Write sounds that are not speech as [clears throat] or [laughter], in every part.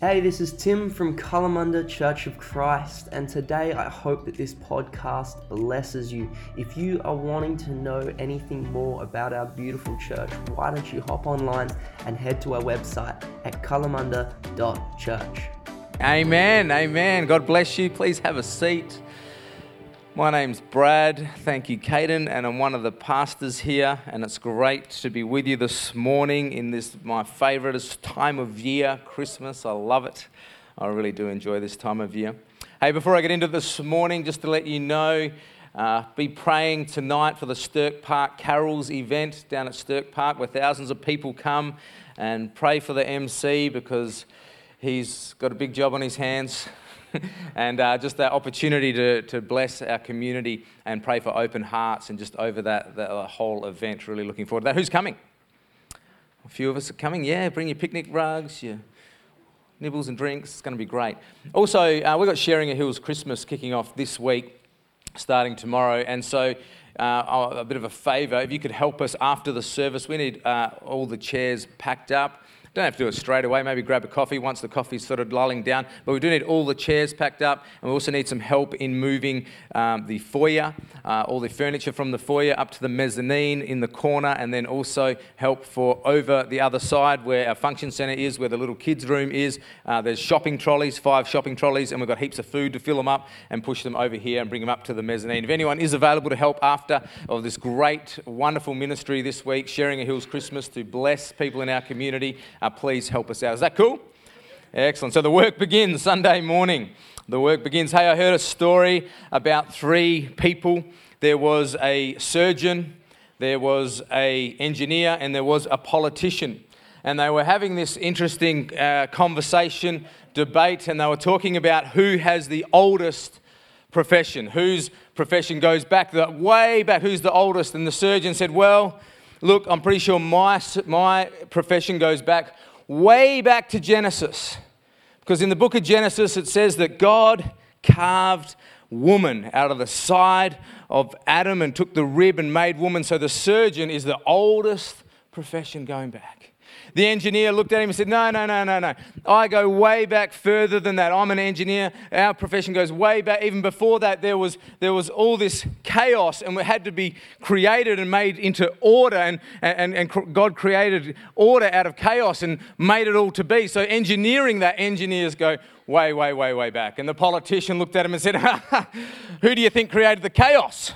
Hey, this is Tim from Kalamunda Church of Christ, and today I hope that this podcast blesses you. If you are wanting to know anything more about our beautiful church, why don't you hop online and head to our website at kalamunda.church. Amen, amen. God bless you. Please have a seat. My name's Brad. Thank you, Caden, and I'm one of the pastors here. And it's great to be with you this morning in this my favourite time of year, Christmas. I love it. I really do enjoy this time of year. Hey, before I get into this morning, just to let you know, uh, be praying tonight for the Stirk Park Carols event down at Stirk Park, where thousands of people come, and pray for the MC because he's got a big job on his hands. [laughs] and uh, just that opportunity to, to bless our community and pray for open hearts and just over that, that whole event. Really looking forward to that. Who's coming? A few of us are coming. Yeah, bring your picnic rugs, your nibbles and drinks. It's going to be great. Also, uh, we've got Sharing a Hills Christmas kicking off this week, starting tomorrow. And so, uh, a bit of a favour, if you could help us after the service, we need uh, all the chairs packed up. Don't have to do it straight away. Maybe grab a coffee once the coffee's sort of lulling down. But we do need all the chairs packed up, and we also need some help in moving um, the foyer, uh, all the furniture from the foyer up to the mezzanine in the corner, and then also help for over the other side where our function centre is, where the little kids' room is. Uh, there's shopping trolleys, five shopping trolleys, and we've got heaps of food to fill them up and push them over here and bring them up to the mezzanine. If anyone is available to help after of this great, wonderful ministry this week, sharing a Hills Christmas to bless people in our community uh, please help us out. Is that cool? Excellent. So the work begins Sunday morning. The work begins. Hey, I heard a story about three people. There was a surgeon, there was a engineer, and there was a politician. And they were having this interesting uh, conversation, debate, and they were talking about who has the oldest profession, whose profession goes back the, way back, who's the oldest. And the surgeon said, Well, Look, I'm pretty sure my, my profession goes back way back to Genesis. Because in the book of Genesis, it says that God carved woman out of the side of Adam and took the rib and made woman. So the surgeon is the oldest profession going back. The engineer looked at him and said, No, no, no, no, no. I go way back further than that. I'm an engineer. Our profession goes way back. Even before that, there was, there was all this chaos and it had to be created and made into order. And, and, and God created order out of chaos and made it all to be. So, engineering that, engineers go way, way, way, way back. And the politician looked at him and said, [laughs] Who do you think created the chaos?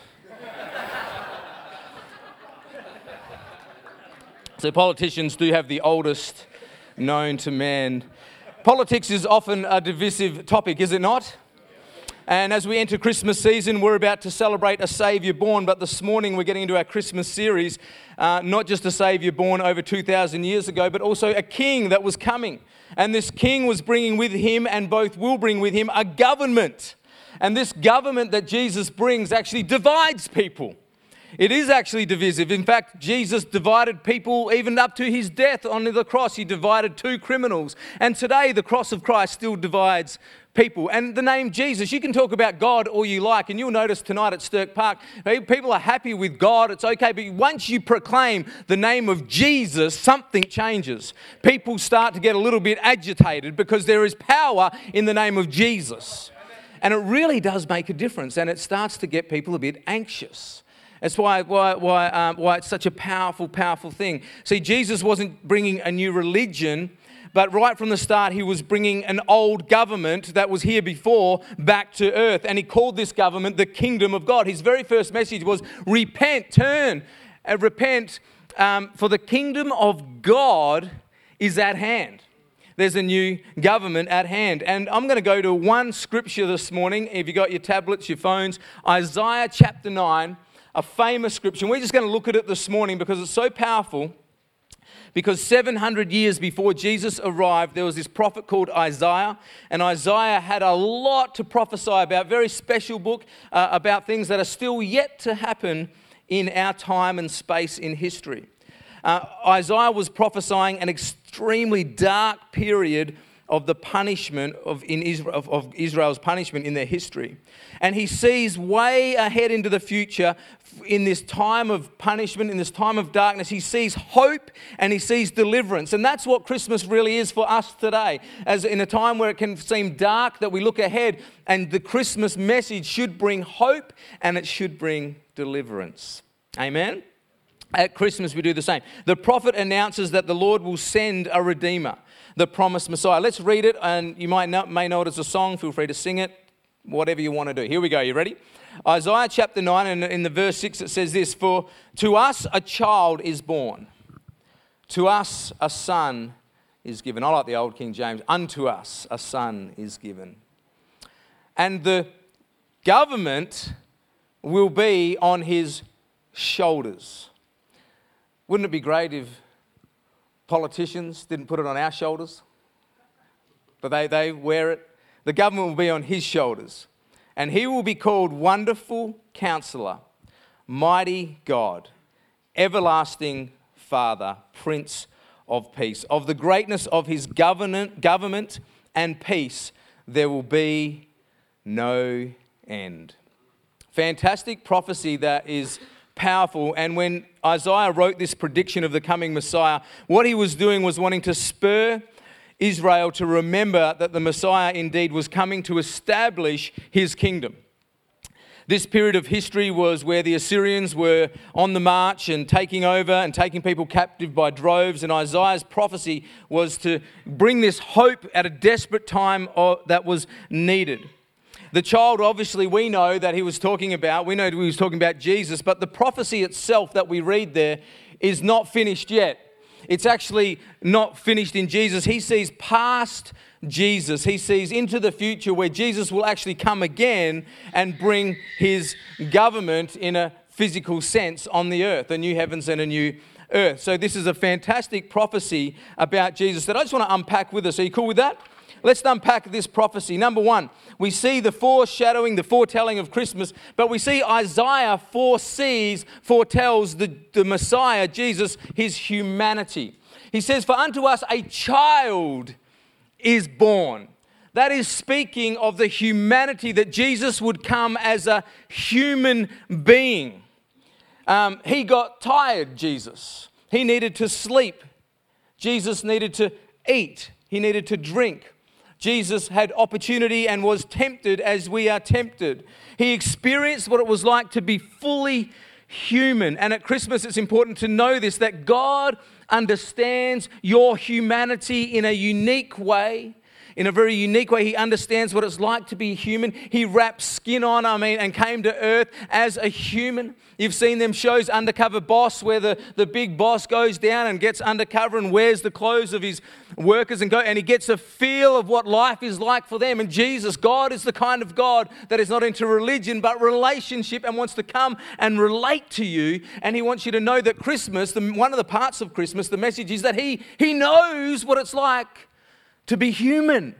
So politicians do have the oldest known to man. Politics is often a divisive topic, is it not? And as we enter Christmas season, we're about to celebrate a Saviour born. But this morning, we're getting into our Christmas series, uh, not just a Saviour born over 2,000 years ago, but also a king that was coming. And this king was bringing with him, and both will bring with him, a government. And this government that Jesus brings actually divides people. It is actually divisive. In fact, Jesus divided people even up to his death on the cross. He divided two criminals. And today, the cross of Christ still divides people. And the name Jesus, you can talk about God all you like, and you'll notice tonight at Stirk Park, people are happy with God, it's okay, but once you proclaim the name of Jesus, something changes. People start to get a little bit agitated because there is power in the name of Jesus. And it really does make a difference, and it starts to get people a bit anxious. That's why, why, why, um, why it's such a powerful, powerful thing. See, Jesus wasn't bringing a new religion, but right from the start, he was bringing an old government that was here before back to earth. And he called this government the kingdom of God. His very first message was repent, turn, and repent, um, for the kingdom of God is at hand there's a new government at hand. And I'm going to go to one scripture this morning. If you've got your tablets, your phones, Isaiah chapter 9, a famous scripture. And we're just going to look at it this morning because it's so powerful. Because 700 years before Jesus arrived, there was this prophet called Isaiah, and Isaiah had a lot to prophesy about, very special book uh, about things that are still yet to happen in our time and space in history. Uh, Isaiah was prophesying an extremely dark period of the punishment of, in Israel, of, of Israel's punishment in their history. And he sees way ahead into the future in this time of punishment, in this time of darkness. He sees hope and he sees deliverance. And that's what Christmas really is for us today. As in a time where it can seem dark, that we look ahead, and the Christmas message should bring hope and it should bring deliverance. Amen? At Christmas, we do the same. The prophet announces that the Lord will send a redeemer, the promised Messiah. Let's read it, and you might know, may know it as a song. Feel free to sing it, whatever you want to do. Here we go. You ready? Isaiah chapter 9, and in the verse 6, it says this For to us a child is born, to us a son is given. I like the old King James. Unto us a son is given. And the government will be on his shoulders. Wouldn't it be great if politicians didn't put it on our shoulders? But they, they wear it. The government will be on his shoulders. And he will be called Wonderful Counselor, Mighty God, Everlasting Father, Prince of Peace. Of the greatness of his government, government and peace, there will be no end. Fantastic prophecy that is powerful. And when Isaiah wrote this prediction of the coming Messiah, what he was doing was wanting to spur Israel to remember that the Messiah indeed was coming to establish his kingdom. This period of history was where the Assyrians were on the march and taking over and taking people captive by droves. And Isaiah's prophecy was to bring this hope at a desperate time that was needed. The child, obviously, we know that he was talking about, we know he was talking about Jesus, but the prophecy itself that we read there is not finished yet. It's actually not finished in Jesus. He sees past Jesus. He sees into the future where Jesus will actually come again and bring his government in a physical sense on the earth, a new heavens and a new earth. So, this is a fantastic prophecy about Jesus that I just want to unpack with us. Are you cool with that? Let's unpack this prophecy. Number one, we see the foreshadowing, the foretelling of Christmas, but we see Isaiah foresees, foretells the, the Messiah, Jesus, his humanity. He says, For unto us a child is born. That is speaking of the humanity that Jesus would come as a human being. Um, he got tired, Jesus. He needed to sleep. Jesus needed to eat. He needed to drink. Jesus had opportunity and was tempted as we are tempted. He experienced what it was like to be fully human. And at Christmas, it's important to know this that God understands your humanity in a unique way in a very unique way. He understands what it's like to be human. He wrapped skin on, I mean, and came to earth as a human. You've seen them shows, Undercover Boss, where the, the big boss goes down and gets undercover and wears the clothes of his workers and go and he gets a feel of what life is like for them. And Jesus, God is the kind of God that is not into religion but relationship and wants to come and relate to you. And he wants you to know that Christmas, the, one of the parts of Christmas, the message is that he, he knows what it's like to be human,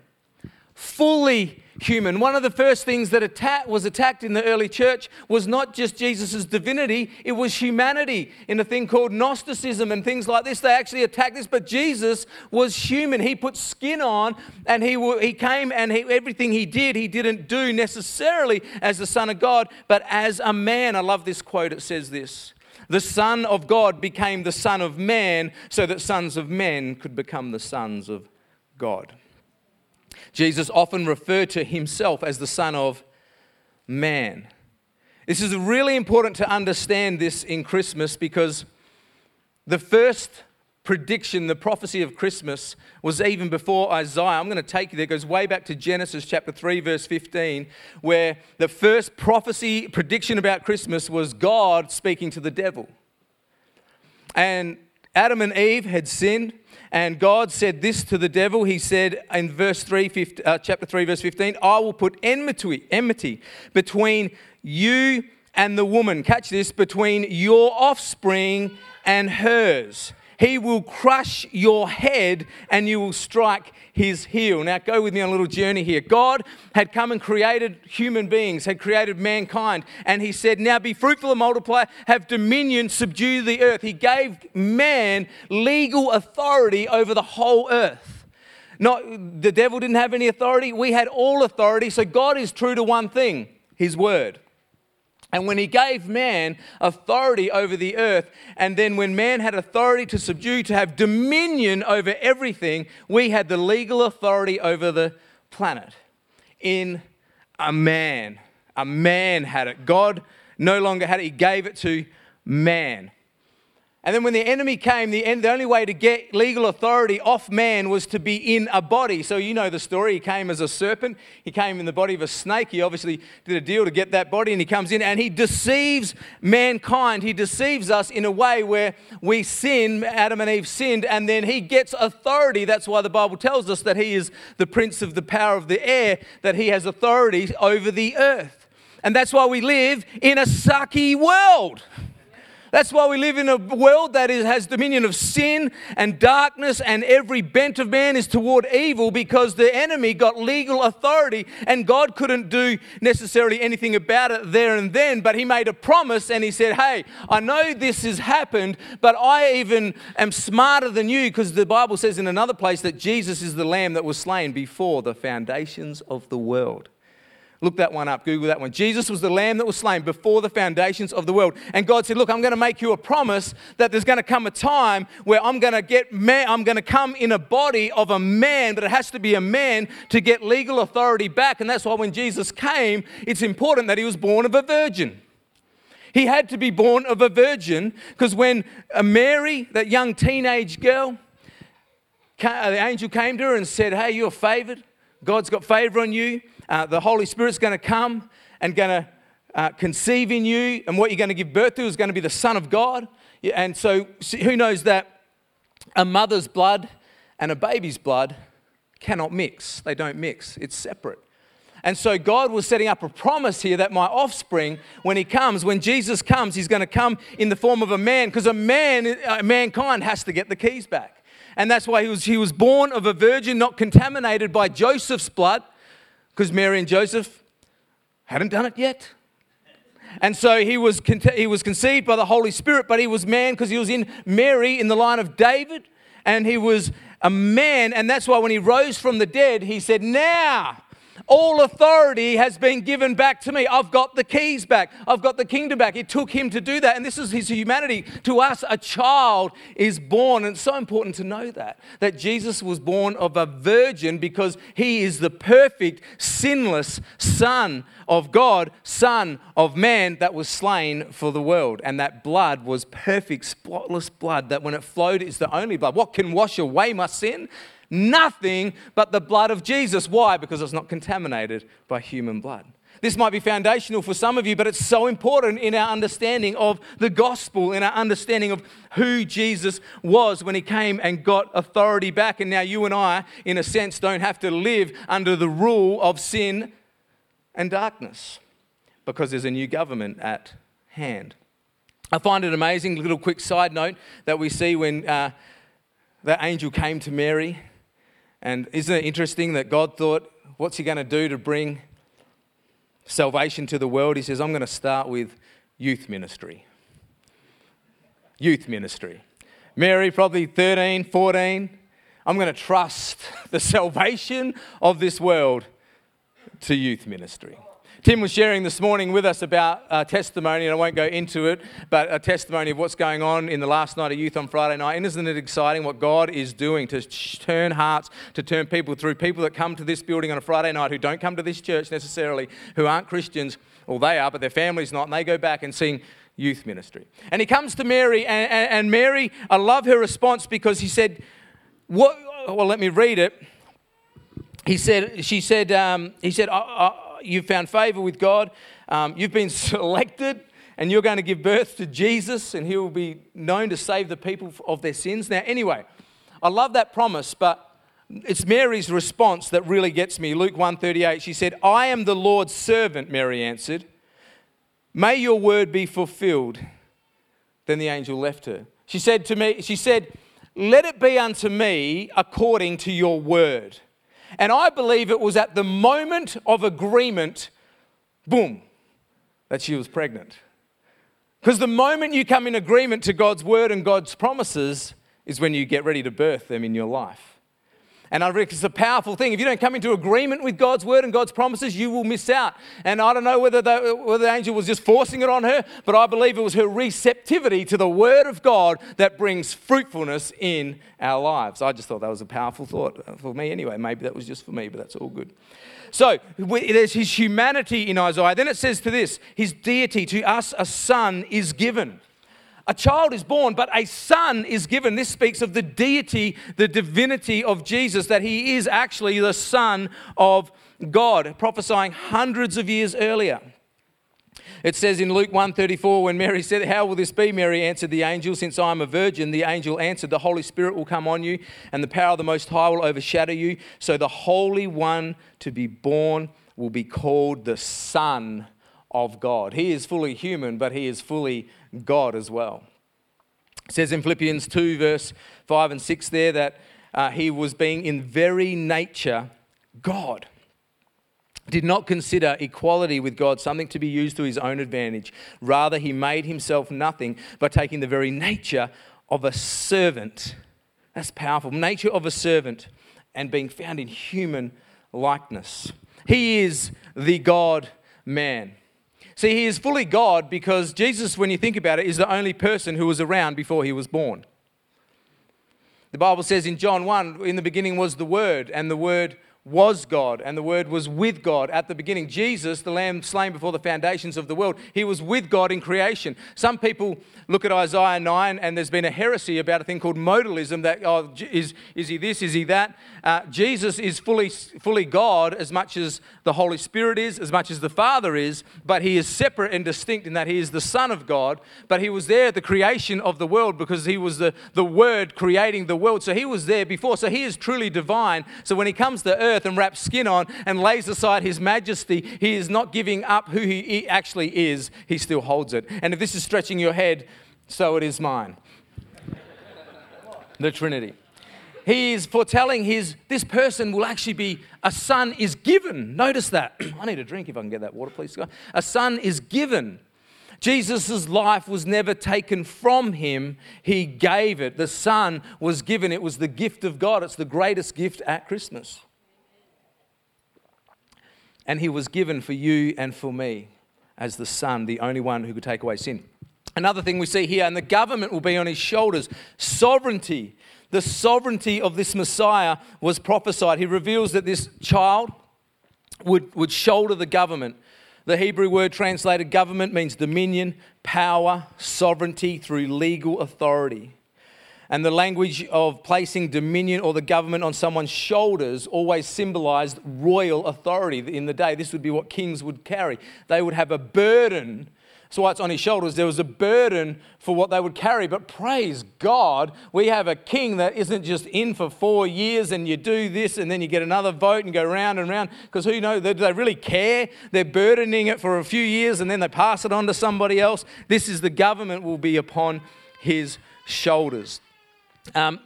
fully human. One of the first things that was attacked in the early church was not just Jesus' divinity, it was humanity in a thing called Gnosticism and things like this. They actually attacked this, but Jesus was human. He put skin on and he, he came and he, everything he did, he didn't do necessarily as the Son of God, but as a man. I love this quote. It says this. The Son of God became the Son of Man so that sons of men could become the sons of God. Jesus often referred to himself as the Son of Man. This is really important to understand this in Christmas because the first prediction, the prophecy of Christmas, was even before Isaiah. I'm going to take you there. It goes way back to Genesis chapter 3, verse 15, where the first prophecy prediction about Christmas was God speaking to the devil. And Adam and Eve had sinned. And God said this to the devil. He said in verse 3, 15, uh, chapter 3, verse 15, I will put enmity, enmity between you and the woman. Catch this, between your offspring and hers. He will crush your head and you will strike his heel. Now, go with me on a little journey here. God had come and created human beings, had created mankind, and he said, Now be fruitful and multiply, have dominion, subdue the earth. He gave man legal authority over the whole earth. Not the devil didn't have any authority. We had all authority. So God is true to one thing, his word. And when he gave man authority over the earth, and then when man had authority to subdue, to have dominion over everything, we had the legal authority over the planet in a man. A man had it. God no longer had it, he gave it to man. And then when the enemy came, the, the only way to get legal authority off man was to be in a body. So you know the story. He came as a serpent. He came in the body of a snake. He obviously did a deal to get that body, and he comes in and he deceives mankind. He deceives us in a way where we sin, Adam and Eve sinned, and then he gets authority. That's why the Bible tells us that he is the prince of the power of the air, that he has authority over the earth. And that's why we live in a sucky world. That's why we live in a world that is, has dominion of sin and darkness, and every bent of man is toward evil because the enemy got legal authority, and God couldn't do necessarily anything about it there and then. But He made a promise and He said, Hey, I know this has happened, but I even am smarter than you because the Bible says in another place that Jesus is the lamb that was slain before the foundations of the world. Look that one up, Google that one. Jesus was the lamb that was slain before the foundations of the world. And God said, Look, I'm going to make you a promise that there's going to come a time where I'm going to get man, I'm going to come in a body of a man, but it has to be a man to get legal authority back. And that's why when Jesus came, it's important that he was born of a virgin. He had to be born of a virgin because when uh, Mary, that young teenage girl, uh, the angel came to her and said, Hey, you're favored. God's got favor on you. Uh, the Holy Spirit's going to come and going to uh, conceive in you, and what you're going to give birth to is going to be the Son of God. And so, who knows that a mother's blood and a baby's blood cannot mix? They don't mix, it's separate. And so God was setting up a promise here that my offspring, when he comes, when Jesus comes, he's going to come in the form of a man, because a man, uh, mankind has to get the keys back. And that's why he was, he was born of a virgin, not contaminated by Joseph's blood because Mary and Joseph hadn't done it yet. And so he was, he was conceived by the Holy Spirit, but he was man because he was in Mary in the line of David, and he was a man. And that's why when he rose from the dead, he said, Now all authority has been given back to me. I've got the keys back. I've got the kingdom back. It took him to do that. And this is his humanity. To us, a child is born. And it's so important to know that. That Jesus was born of a virgin because he is the perfect, sinless Son of God, Son of man that was slain for the world. And that blood was perfect, spotless blood that when it flowed is the only blood. What can wash away my sin? Nothing but the blood of Jesus. Why? Because it's not contaminated by human blood. This might be foundational for some of you, but it's so important in our understanding of the gospel, in our understanding of who Jesus was when he came and got authority back. And now you and I, in a sense, don't have to live under the rule of sin and darkness because there's a new government at hand. I find it amazing, little quick side note that we see when uh, angel came to Mary and isn't it interesting that God thought, what's he going to do to bring salvation to the world? He says, I'm going to start with youth ministry. Youth ministry. Mary, probably 13, 14. I'm going to trust [laughs] the salvation of this world to youth ministry. Tim was sharing this morning with us about a testimony, and I won't go into it, but a testimony of what's going on in the last night of youth on Friday night. And isn't it exciting what God is doing to turn hearts, to turn people through? People that come to this building on a Friday night who don't come to this church necessarily, who aren't Christians, well, they are, but their family's not, and they go back and sing youth ministry. And he comes to Mary, and, and, and Mary, I love her response because he said, what, well, let me read it. He said, she said, um, he said, I, I, you've found favor with God, um, you've been [laughs] selected, and you're going to give birth to Jesus, and he will be known to save the people of their sins. Now, anyway, I love that promise, but it's Mary's response that really gets me. Luke 1:38, she said, "I am the Lord's servant," Mary answered. "May your word be fulfilled." Then the angel left her. She said to me, she said, "Let it be unto me according to your word." And I believe it was at the moment of agreement, boom, that she was pregnant. Because the moment you come in agreement to God's word and God's promises is when you get ready to birth them in your life. And I reckon it's a powerful thing. If you don't come into agreement with God's word and God's promises, you will miss out. And I don't know whether the, whether the angel was just forcing it on her, but I believe it was her receptivity to the word of God that brings fruitfulness in our lives. I just thought that was a powerful thought for me anyway. Maybe that was just for me, but that's all good. So there's his humanity in Isaiah. Then it says to this, his deity, to us a son is given. A child is born, but a son is given. This speaks of the deity, the divinity of Jesus, that he is actually the Son of God, prophesying hundreds of years earlier. It says in Luke 1:34 when Mary said, "How will this be?" Mary answered the angel, "Since I am a virgin." The angel answered, "The Holy Spirit will come on you, and the power of the Most High will overshadow you. So the Holy One to be born will be called the Son of God." He is fully human, but he is fully God as well. It says in Philippians 2, verse 5 and 6 there that uh, he was being in very nature God. Did not consider equality with God something to be used to his own advantage. Rather, he made himself nothing by taking the very nature of a servant. That's powerful. Nature of a servant and being found in human likeness. He is the God man. See, he is fully God because Jesus, when you think about it, is the only person who was around before he was born. The Bible says in John 1 in the beginning was the Word, and the Word was God, and the Word was with God at the beginning. Jesus, the Lamb slain before the foundations of the world, he was with God in creation. Some people look at Isaiah 9, and there's been a heresy about a thing called modalism that, oh, is, is he this, is he that? Uh, Jesus is fully, fully God as much as the Holy Spirit is, as much as the Father is, but he is separate and distinct in that he is the Son of God, but he was there at the creation of the world because he was the, the Word creating the world. So he was there before. So he is truly divine. So when he comes to earth, earth and wraps skin on and lays aside his majesty, he is not giving up who he actually is. He still holds it. And if this is stretching your head, so it is mine. the Trinity. He is foretelling his this person will actually be a son is given. Notice that. [clears throat] I need a drink if I can get that water, please. A son is given. Jesus' life was never taken from him, he gave it. The Son was given, it was the gift of God. It's the greatest gift at Christmas and he was given for you and for me as the Son, the only one who could take away sin. Another thing we see here, and the government will be on his shoulders sovereignty. The sovereignty of this Messiah was prophesied. He reveals that this child would, would shoulder the government. The Hebrew word translated government means dominion, power, sovereignty through legal authority. And the language of placing dominion or the government on someone's shoulders always symbolized royal authority in the day. This would be what kings would carry. They would have a burden. So why it's on his shoulders, there was a burden for what they would carry. But praise God, we have a king that isn't just in for four years and you do this and then you get another vote and go round and round. Because who knows, do they really care? They're burdening it for a few years and then they pass it on to somebody else. This is the government will be upon his shoulders. Um,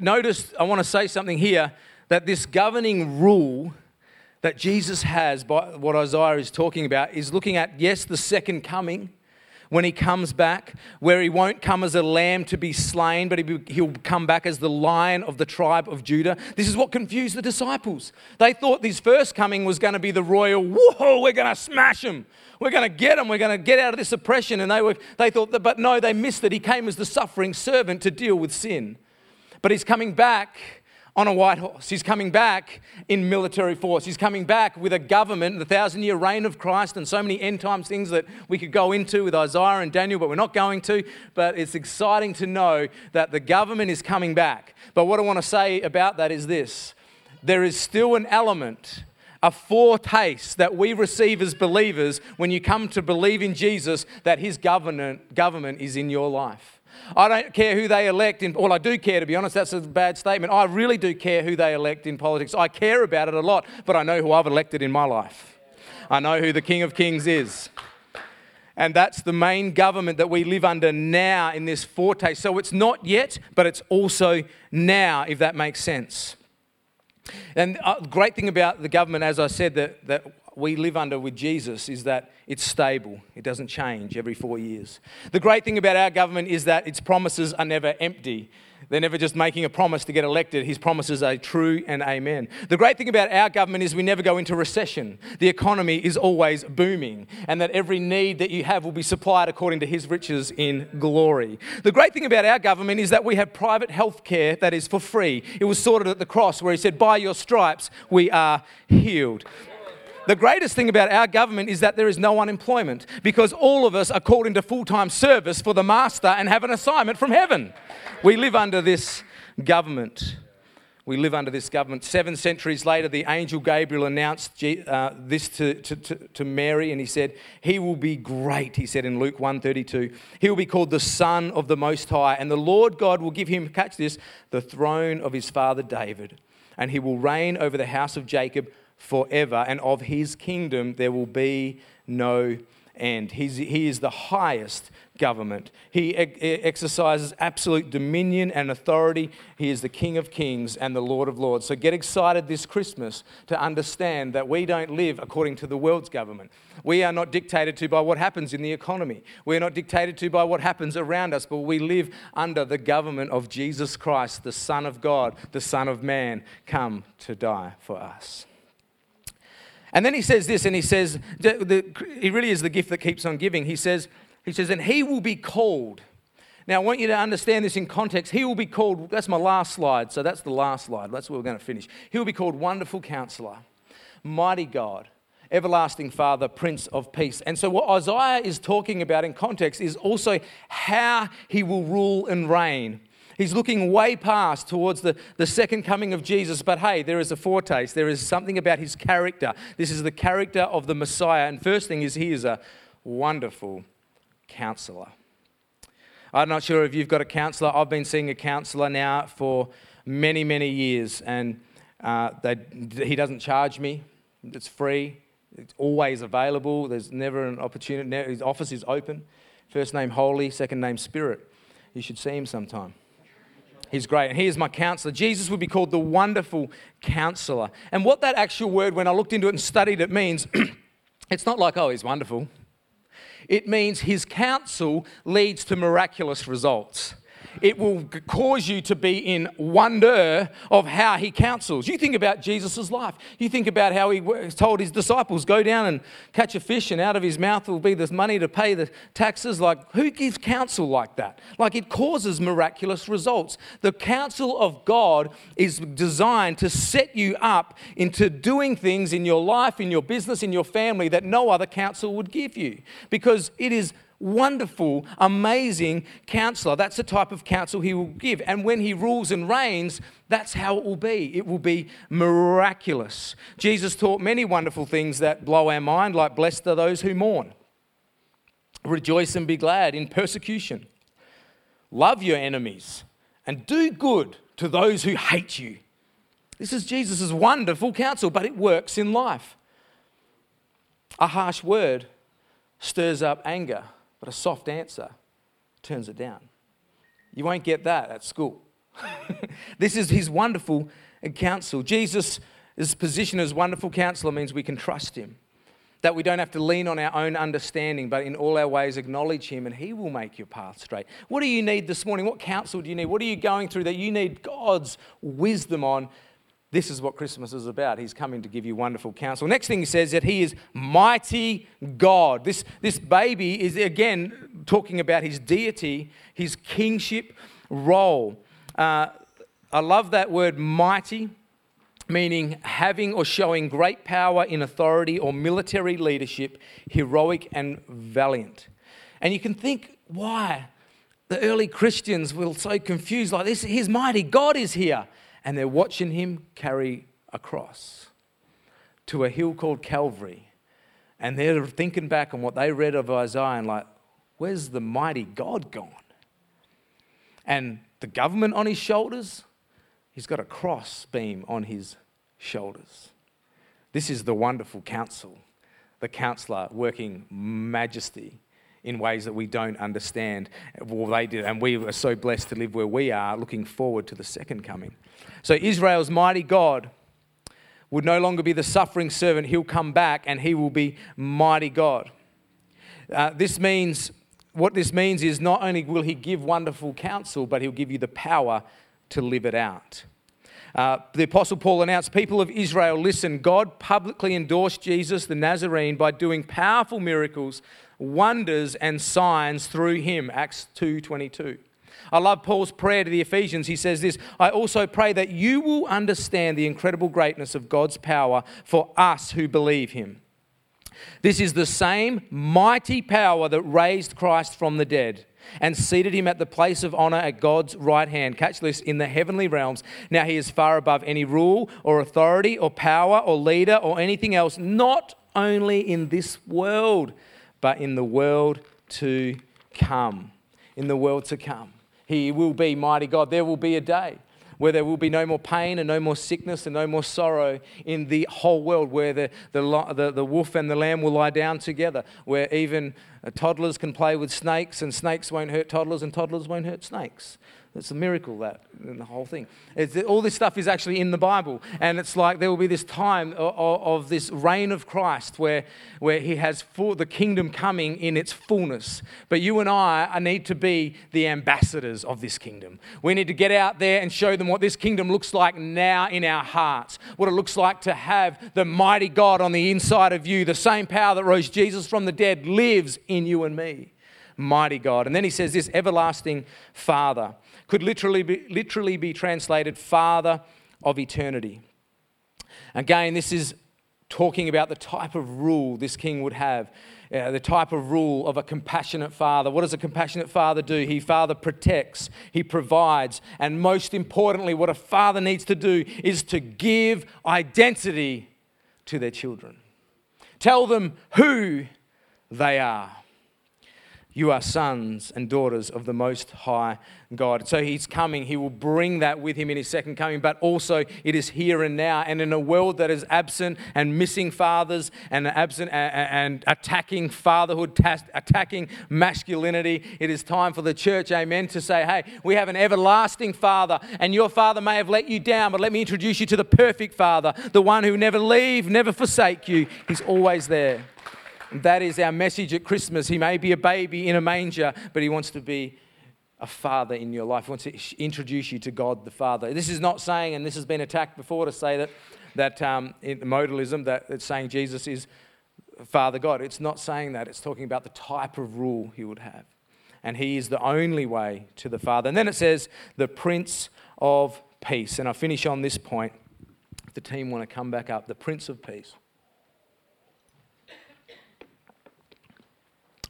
notice, I want to say something here that this governing rule that Jesus has, by what Isaiah is talking about, is looking at, yes, the second coming when he comes back, where he won't come as a lamb to be slain, but he'll come back as the lion of the tribe of Judah. This is what confused the disciples. They thought this first coming was going to be the royal, whoa, we're going to smash him. We're going to get him. We're going to get out of this oppression. And they, were, they thought that, but no, they missed it. He came as the suffering servant to deal with sin. But he's coming back on a white horse. He's coming back in military force. He's coming back with a government, the thousand year reign of Christ, and so many end times things that we could go into with Isaiah and Daniel, but we're not going to. But it's exciting to know that the government is coming back. But what I want to say about that is this there is still an element. A foretaste that we receive as believers when you come to believe in Jesus that his government, government is in your life. I don't care who they elect in, well, I do care to be honest, that's a bad statement. I really do care who they elect in politics. I care about it a lot, but I know who I've elected in my life. I know who the King of Kings is. And that's the main government that we live under now in this foretaste. So it's not yet, but it's also now, if that makes sense. And the uh, great thing about the government, as I said, that, that we live under with Jesus is that it's stable. It doesn't change every four years. The great thing about our government is that its promises are never empty. They're never just making a promise to get elected. His promises are true and amen. The great thing about our government is we never go into recession. The economy is always booming, and that every need that you have will be supplied according to his riches in glory. The great thing about our government is that we have private health care that is for free. It was sorted at the cross where he said, By your stripes we are healed. The greatest thing about our government is that there is no unemployment because all of us are called into full time service for the Master and have an assignment from heaven. We live under this government. We live under this government. Seven centuries later, the angel Gabriel announced uh, this to, to, to, Mary, and he said, He will be great, he said in Luke 1.32. He will be called the Son of the Most High, and the Lord God will give him, catch this, the throne of his father David, and he will reign over the house of Jacob forever, and of his kingdom there will be no end. He's, he is the highest government. He exercises absolute dominion and authority. He is the King of kings and the Lord of lords. So get excited this Christmas to understand that we don't live according to the world's government. We are not dictated to by what happens in the economy. We are not dictated to by what happens around us, but we live under the government of Jesus Christ, the Son of God, the Son of Man, come to die for us. And then he says this, and he says, he really is the gift that keeps on giving. He says, he says, and he will be called. Now, I want you to understand this in context. He will be called, that's my last slide, so that's the last slide. That's where we're going to finish. He will be called Wonderful Counselor, Mighty God, Everlasting Father, Prince of Peace. And so, what Isaiah is talking about in context is also how he will rule and reign. He's looking way past towards the, the second coming of Jesus. But hey, there is a foretaste. There is something about his character. This is the character of the Messiah. And first thing is, he is a wonderful counselor. I'm not sure if you've got a counselor. I've been seeing a counselor now for many, many years. And uh, they, he doesn't charge me, it's free. It's always available. There's never an opportunity. His office is open. First name Holy, second name Spirit. You should see him sometime. He's great. And he is my counselor. Jesus would be called the wonderful counselor. And what that actual word, when I looked into it and studied it, means [clears throat] it's not like, oh, he's wonderful. It means his counsel leads to miraculous results it will cause you to be in wonder of how he counsels. You think about Jesus' life. You think about how he told his disciples, go down and catch a fish, and out of his mouth will be this money to pay the taxes. Like, who gives counsel like that? Like, it causes miraculous results. The counsel of God is designed to set you up into doing things in your life, in your business, in your family that no other counsel would give you because it is wonderful, amazing counselor. That's the type of counsel he will give. And when he rules and reigns, that's how it will be. It will be miraculous. Jesus taught many wonderful things that blow our mind, like blessed are those who mourn, rejoice and be glad in persecution, love your enemies, and do good to those who hate you. This is Jesus' wonderful counsel, but it works in life. A harsh word stirs up anger but a soft answer turns it down. You won't get that at school. [laughs] this is his wonderful counsel. Jesus' position as wonderful counselor means we can trust him. That we don't have to lean on our own understanding, but in all our ways acknowledge Him and He will make your path straight. What do you need this morning? What counsel do you need? What are you going through that you need God's wisdom on this is what Christmas is about. He's coming to give you wonderful counsel. Next thing he says that he is mighty God. This, this baby is again talking about his deity, his kingship role. Uh, I love that word mighty, meaning having or showing great power in authority or military leadership, heroic and valiant. And you can think why the early Christians were so confused like this. He's mighty, God is here and they're watching him carry a cross to a hill called Calvary. And they're thinking back on what they read of Isaiah and like, where's the mighty God gone? And the government on his shoulders, he's got a cross beam on his shoulders. This is the wonderful counsel, the counselor working majesty in ways that we don't understand. Well, they do, and we are so blessed to live where we are, looking forward to the second coming. So, Israel's mighty God would no longer be the suffering servant. He'll come back and he will be mighty God. Uh, this means, what this means is not only will he give wonderful counsel, but he'll give you the power to live it out. Uh, the Apostle Paul announced, People of Israel, listen, God publicly endorsed Jesus the Nazarene by doing powerful miracles, wonders, and signs through him. Acts 2.22. I love Paul's prayer to the Ephesians. He says this I also pray that you will understand the incredible greatness of God's power for us who believe him. This is the same mighty power that raised Christ from the dead and seated him at the place of honor at God's right hand. Catch this in the heavenly realms. Now he is far above any rule or authority or power or leader or anything else, not only in this world, but in the world to come. In the world to come. He will be mighty God. There will be a day where there will be no more pain and no more sickness and no more sorrow in the whole world, where the, the, the, the wolf and the lamb will lie down together, where even uh, toddlers can play with snakes and snakes won't hurt toddlers and toddlers won't hurt snakes. It's a miracle that in the whole thing. It's, all this stuff is actually in the Bible, and it's like there will be this time of, of, this reign of Christ where, where He has full, the kingdom coming in its fullness. But you and I uh, need to be the ambassadors of this kingdom. We need to get out there and show them what this kingdom looks like now in our hearts, what it looks like to have the mighty God on the inside of you. The same power that rose Jesus from the dead lives in you and me. Mighty God. And then He says this everlasting Father could literally be, literally be translated Father of eternity. Again, this is talking about the type of rule this king would have. Uh, the type of rule of a compassionate father. What does a compassionate father do? He father protects, he provides, and most importantly, what a father needs to do is to give identity to their children. Tell them who they are. You are sons and daughters of the Most High God. So He's coming. He will bring that with Him in His second coming, but also it is here and now. And in a world that is absent and missing fathers and absent and attacking fatherhood, attacking masculinity, it is time for the church, amen, to say, hey, we have an everlasting Father, and your Father may have let you down, but let me introduce you to the perfect Father, the one who never leave, never forsake you. He's always there. That is our message at Christmas. He may be a baby in a manger, but he wants to be a father in your life. He wants to introduce you to God the Father. This is not saying, and this has been attacked before, to say that, that um, in modalism, that it's saying Jesus is Father God. It's not saying that. It's talking about the type of rule he would have. And he is the only way to the Father. And then it says, the Prince of Peace. And I finish on this point. If the team want to come back up, the Prince of Peace.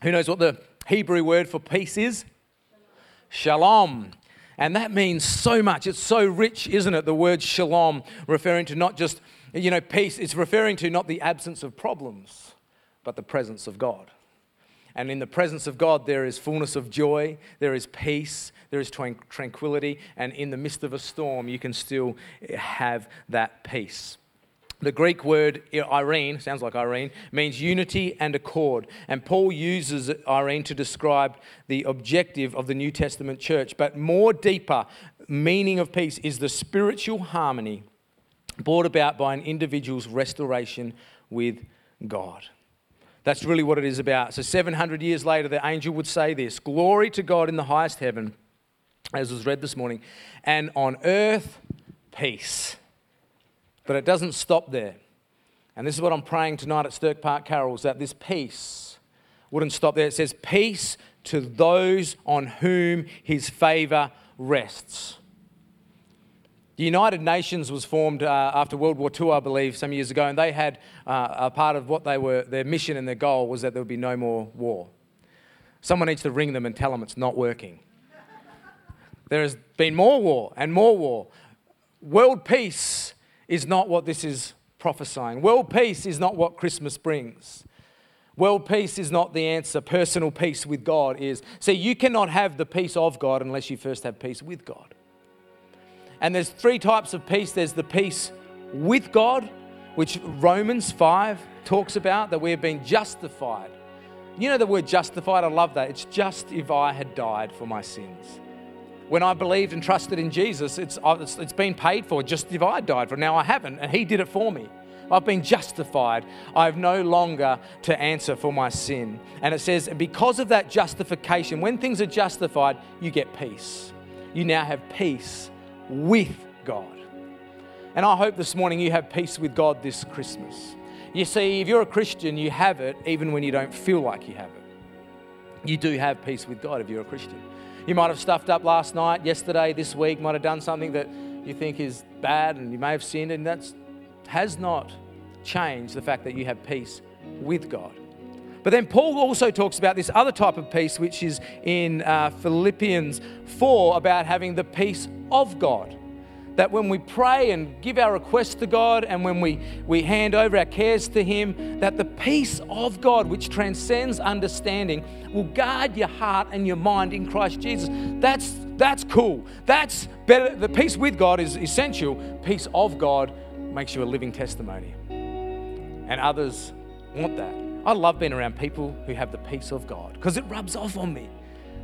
Who knows what the Hebrew word for peace is? Shalom. And that means so much. It's so rich, isn't it? The word shalom, referring to not just, you know, peace, it's referring to not the absence of problems, but the presence of God. And in the presence of God, there is fullness of joy, there is peace, there is tranquility, and in the midst of a storm, you can still have that peace. The Greek word eirene, sounds like Irene, means unity and accord. And Paul uses eirene to describe the objective of the New Testament church. But more deeper meaning of peace is the spiritual harmony brought about by an individual's restoration with God. That's really what it is about. So, 700 years later, the angel would say this Glory to God in the highest heaven, as was read this morning, and on earth, peace but it doesn't stop there. And this is what I'm praying tonight at Stirk Park Carols that this peace wouldn't stop there. It says, Peace to those on whom his favor rests. The United Nations was formed uh, after World War II, I believe, some years ago, and they had uh, a part of what they were, their mission and their goal was that there would be no more war. Someone needs to ring them and tell them it's not working. [laughs] there has been more war and more war. World peace is not what this is prophesying. World peace is not what Christmas brings. World peace is not the answer. Personal peace with God is. See, you cannot have the peace of God unless you first have peace with God. And there's three types of peace there's the peace with God, which Romans 5 talks about, that we have been justified. You know the word justified? I love that. It's just if I had died for my sins. When I believed and trusted in Jesus, it's, uh, it's, it's been paid for, just if I died for. Now I haven't, and He did it for me. I've been justified. I have no longer to answer for my sin. And it says, because of that justification, when things are justified, you get peace. You now have peace with God. And I hope this morning you have peace with God this Christmas. You see, if you're a Christian, you have it even when you don't feel like you have it. You do have peace with God if you're a Christian. You might have stuffed up last night, yesterday, this week, might have done something that you think is bad and you may have sinned, and that has not changed the fact that you have peace with God. But then Paul also talks about this other type of peace, which is in uh, Philippians 4 about having the peace of God that when we pray and give our requests to God and when we, we hand over our cares to Him, that the peace of God, which transcends understanding, will guard your heart and your mind in Christ Jesus. That's, that's cool. That's better. The peace with God is essential. Peace of God makes you a living testimony. And others want that. I love being around people who have the peace of God because it rubs off on me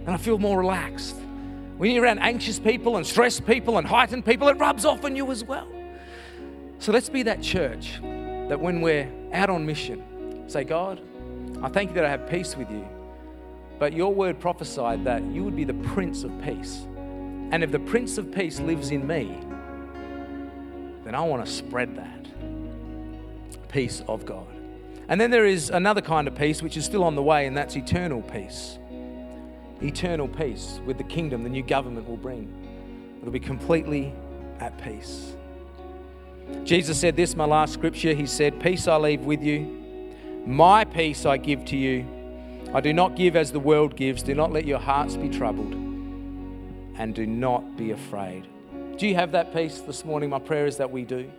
and I feel more relaxed. When you're around anxious people and stressed people and heightened people, it rubs off on you as well. So let's be that church that when we're out on mission, say, God, I thank you that I have peace with you. But your word prophesied that you would be the Prince of Peace. And if the Prince of Peace lives in me, then I want to spread that peace of God. And then there is another kind of peace which is still on the way, and that's eternal peace eternal peace with the kingdom the new government will bring. It'll be completely at peace. Jesus said this, my last scripture. He said, Peace I leave with you, my peace I give to you. I do not give as the world gives. Do not let your hearts be troubled, and do not be afraid. Do you have that peace this morning? My prayer is that we do.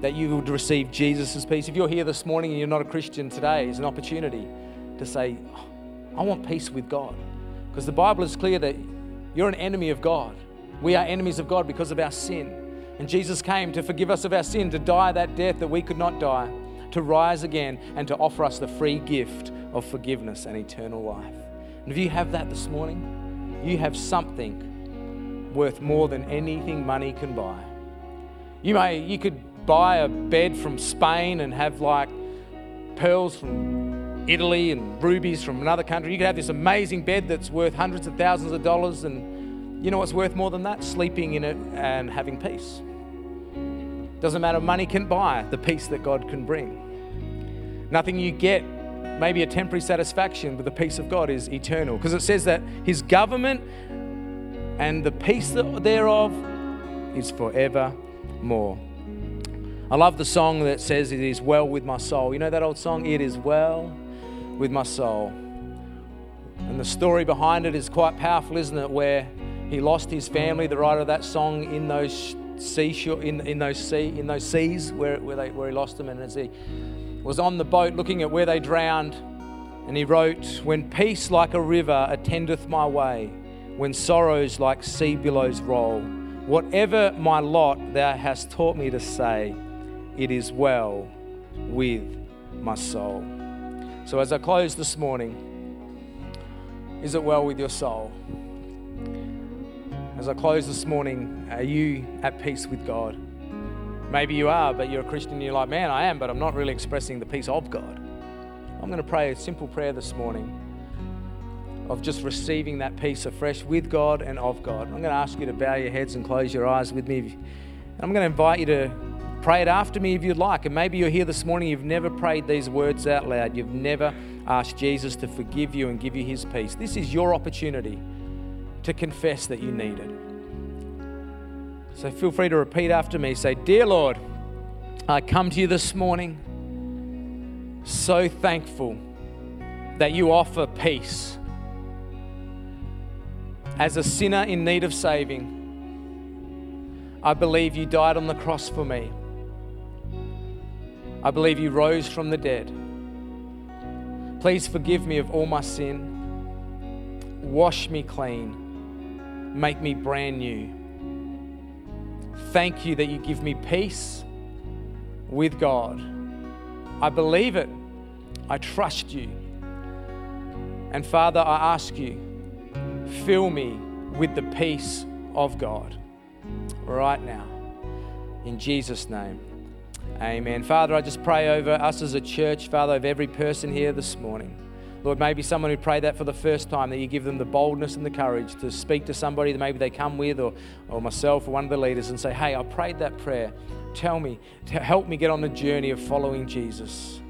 That you would receive Jesus' peace. If you're here this morning and you're not a Christian today, is an opportunity to say, oh, I want peace with God. Because the Bible is clear that you're an enemy of God. We are enemies of God because of our sin. And Jesus came to forgive us of our sin, to die that death that we could not die, to rise again, and to offer us the free gift of forgiveness and eternal life. And if you have that this morning, you have something worth more than anything money can buy. You may you could buy a bed from Spain and have like pearls from Italy and rubies from another country. You could have this amazing bed that's worth hundreds of thousands of dollars, and you know what's worth more than that? Sleeping in it and having peace. Doesn't matter, money can buy the peace that God can bring. Nothing you get, maybe a temporary satisfaction, but the peace of God is eternal. Because it says that His government and the peace thereof is forever more. I love the song that says, It is well with my soul. You know that old song? It is well with my soul. And the story behind it is quite powerful, isn't it? Where he lost his family, the writer of that song, in those seashore, in, in those sea, in those seas where, where, they, where he lost them. And as he was on the boat looking at where they drowned, and he wrote, When peace like a river attendeth my way, when sorrows like sea billows roll, whatever my lot thou hast taught me to say, it is well with my soul. So, as I close this morning, is it well with your soul? As I close this morning, are you at peace with God? Maybe you are, but you're a Christian and you're like, man, I am, but I'm not really expressing the peace of God. I'm going to pray a simple prayer this morning of just receiving that peace afresh with God and of God. I'm going to ask you to bow your heads and close your eyes with me. I'm going to invite you to Pray it after me if you'd like. And maybe you're here this morning, you've never prayed these words out loud. You've never asked Jesus to forgive you and give you his peace. This is your opportunity to confess that you need it. So feel free to repeat after me. Say, Dear Lord, I come to you this morning so thankful that you offer peace. As a sinner in need of saving, I believe you died on the cross for me. I believe you rose from the dead. Please forgive me of all my sin. Wash me clean. Make me brand new. Thank you that you give me peace with God. I believe it. I trust you. And Father, I ask you, fill me with the peace of God right now. In Jesus' name. Amen. Father, I just pray over us as a church, Father, of every person here this morning. Lord, maybe someone who prayed that for the first time, that you give them the boldness and the courage to speak to somebody that maybe they come with, or, or myself, or one of the leaders, and say, Hey, I prayed that prayer. Tell me, to help me get on the journey of following Jesus.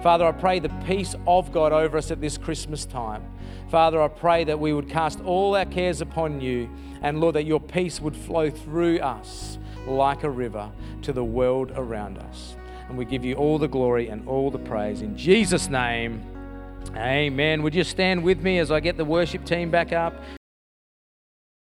Father, I pray the peace of God over us at this Christmas time. Father, I pray that we would cast all our cares upon you, and Lord, that your peace would flow through us like a river to the world around us. And we give you all the glory and all the praise. In Jesus' name, amen. Would you stand with me as I get the worship team back up?